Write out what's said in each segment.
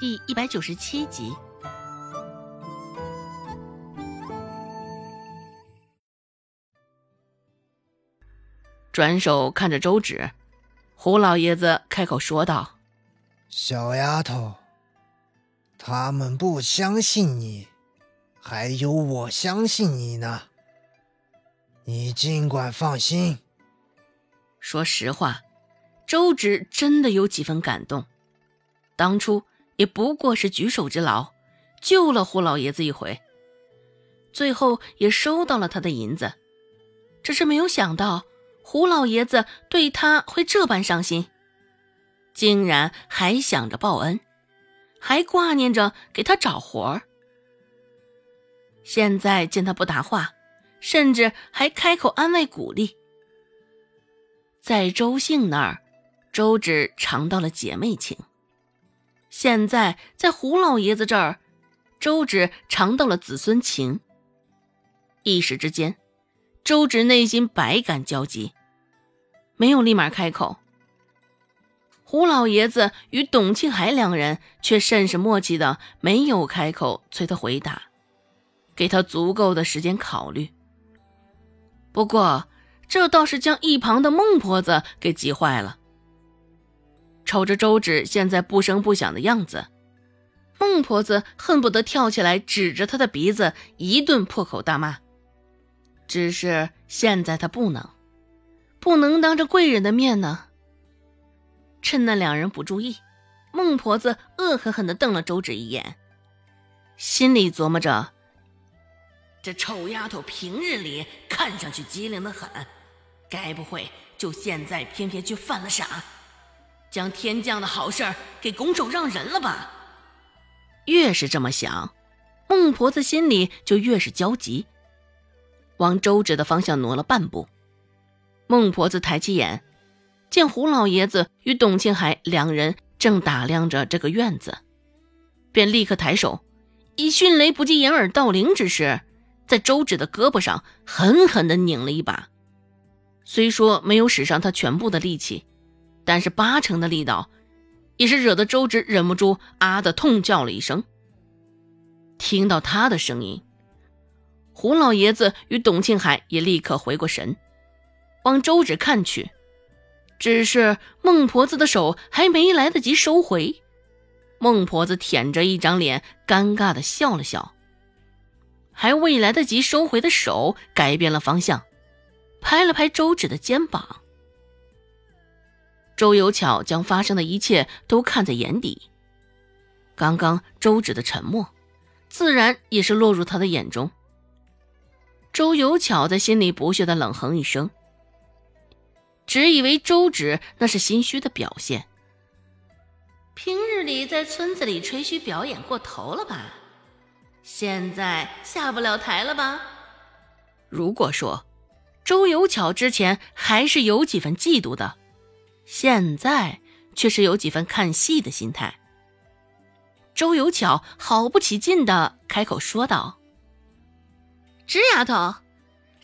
第一百九十七集。转手看着周芷，胡老爷子开口说道：“小丫头，他们不相信你，还有我相信你呢。你尽管放心。”说实话，周芷真的有几分感动。当初也不过是举手之劳，救了胡老爷子一回，最后也收到了他的银子，只是没有想到。胡老爷子对他会这般上心，竟然还想着报恩，还挂念着给他找活儿。现在见他不答话，甚至还开口安慰鼓励。在周姓那儿，周芷尝到了姐妹情；现在在胡老爷子这儿，周芷尝到了子孙情。一时之间，周芷内心百感交集。没有立马开口。胡老爷子与董庆海两人却甚是默契的，没有开口催他回答，给他足够的时间考虑。不过，这倒是将一旁的孟婆子给急坏了。瞅着周芷现在不声不响的样子，孟婆子恨不得跳起来指着她的鼻子一顿破口大骂。只是现在她不能。不能当着贵人的面呢。趁那两人不注意，孟婆子恶狠狠地瞪了周芷一眼，心里琢磨着：这臭丫头平日里看上去机灵的很，该不会就现在偏偏去犯了傻，将天降的好事给拱手让人了吧？越是这么想，孟婆子心里就越是焦急，往周芷的方向挪了半步。孟婆子抬起眼，见胡老爷子与董庆海两人正打量着这个院子，便立刻抬手，以迅雷不及掩耳盗铃之势，在周芷的胳膊上狠狠地拧了一把。虽说没有使上他全部的力气，但是八成的力道，也是惹得周芷忍不住啊的痛叫了一声。听到他的声音，胡老爷子与董庆海也立刻回过神。往周芷看去，只是孟婆子的手还没来得及收回，孟婆子舔着一张脸，尴尬的笑了笑，还未来得及收回的手改变了方向，拍了拍周芷的肩膀。周有巧将发生的一切都看在眼底，刚刚周芷的沉默，自然也是落入他的眼中。周有巧在心里不屑的冷哼一声。只以为周芷那是心虚的表现。平日里在村子里吹嘘表演过头了吧？现在下不了台了吧？如果说周有巧之前还是有几分嫉妒的，现在却是有几分看戏的心态。周有巧好不起劲的开口说道：“芝丫头，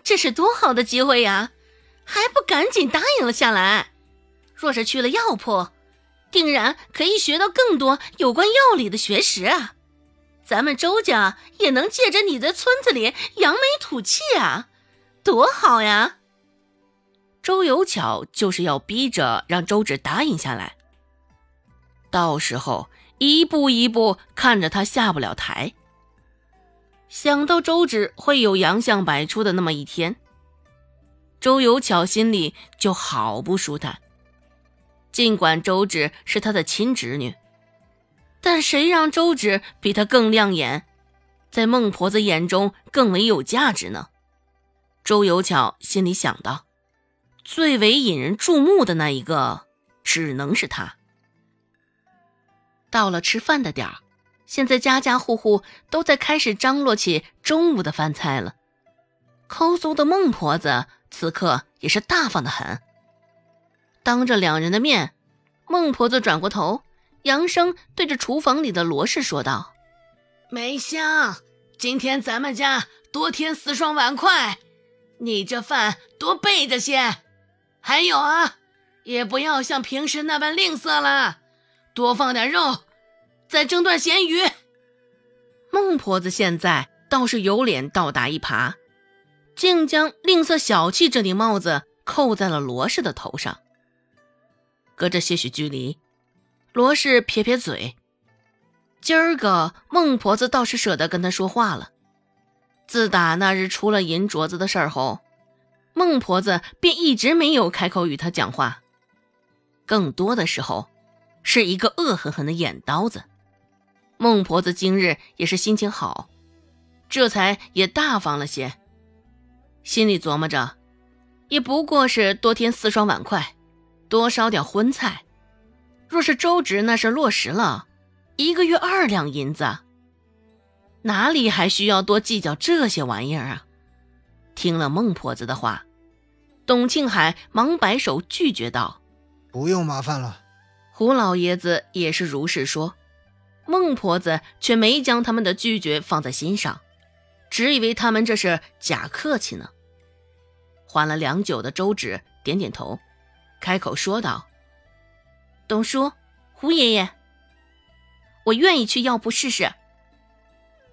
这是多好的机会呀！”还不赶紧答应了下来！若是去了药铺，定然可以学到更多有关药理的学识啊！咱们周家也能借着你在村子里扬眉吐气啊，多好呀！周有巧就是要逼着让周芷答应下来，到时候一步一步看着他下不了台。想到周芷会有洋相百出的那么一天。周有巧心里就好不舒坦。尽管周芷是他的亲侄女，但谁让周芷比她更亮眼，在孟婆子眼中更为有价值呢？周有巧心里想到，最为引人注目的那一个，只能是他。到了吃饭的点儿，现在家家户户都在开始张罗起中午的饭菜了。抠搜的孟婆子。此刻也是大方的很。当着两人的面，孟婆子转过头，扬声对着厨房里的罗氏说道：“梅香，今天咱们家多添四双碗筷，你这饭多备着些。还有啊，也不要像平时那般吝啬了，多放点肉，再蒸段咸鱼。孟婆子现在倒是有脸倒打一耙，竟将吝啬小气这顶帽子扣在了罗氏的头上。隔着些许距离，罗氏撇撇嘴：“今儿个孟婆子倒是舍得跟他说话了。自打那日出了银镯子的事儿后，孟婆子便一直没有开口与他讲话，更多的时候是一个恶狠狠的眼刀子。”孟婆子今日也是心情好，这才也大方了些。心里琢磨着，也不过是多添四双碗筷，多烧点荤菜。若是周直那事落实了，一个月二两银子，哪里还需要多计较这些玩意儿啊？听了孟婆子的话，董庆海忙摆手拒绝道：“不用麻烦了。”胡老爷子也是如是说。孟婆子却没将他们的拒绝放在心上，只以为他们这是假客气呢。缓了良久的周芷点点头，开口说道：“董叔，胡爷爷，我愿意去药铺试试。”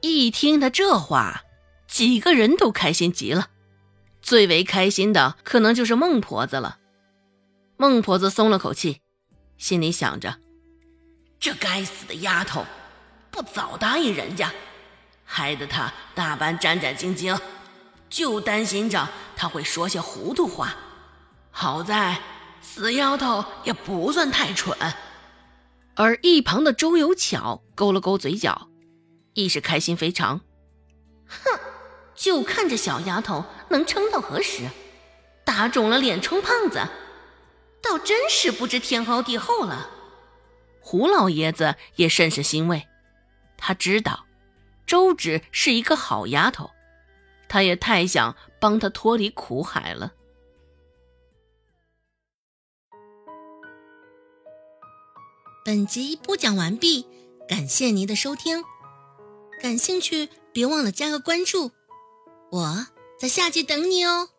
一听他这话，几个人都开心极了。最为开心的可能就是孟婆子了。孟婆子松了口气，心里想着。这该死的丫头，不早答应人家，害得她大半战战兢兢，就担心着她会说些糊涂话。好在死丫头也不算太蠢。而一旁的周有巧勾了勾嘴角，亦是开心非常。哼，就看这小丫头能撑到何时，打肿了脸充胖子，倒真是不知天高地厚了。胡老爷子也甚是欣慰，他知道周芷是一个好丫头，他也太想帮她脱离苦海了。本集播讲完毕，感谢您的收听，感兴趣别忘了加个关注，我在下集等你哦。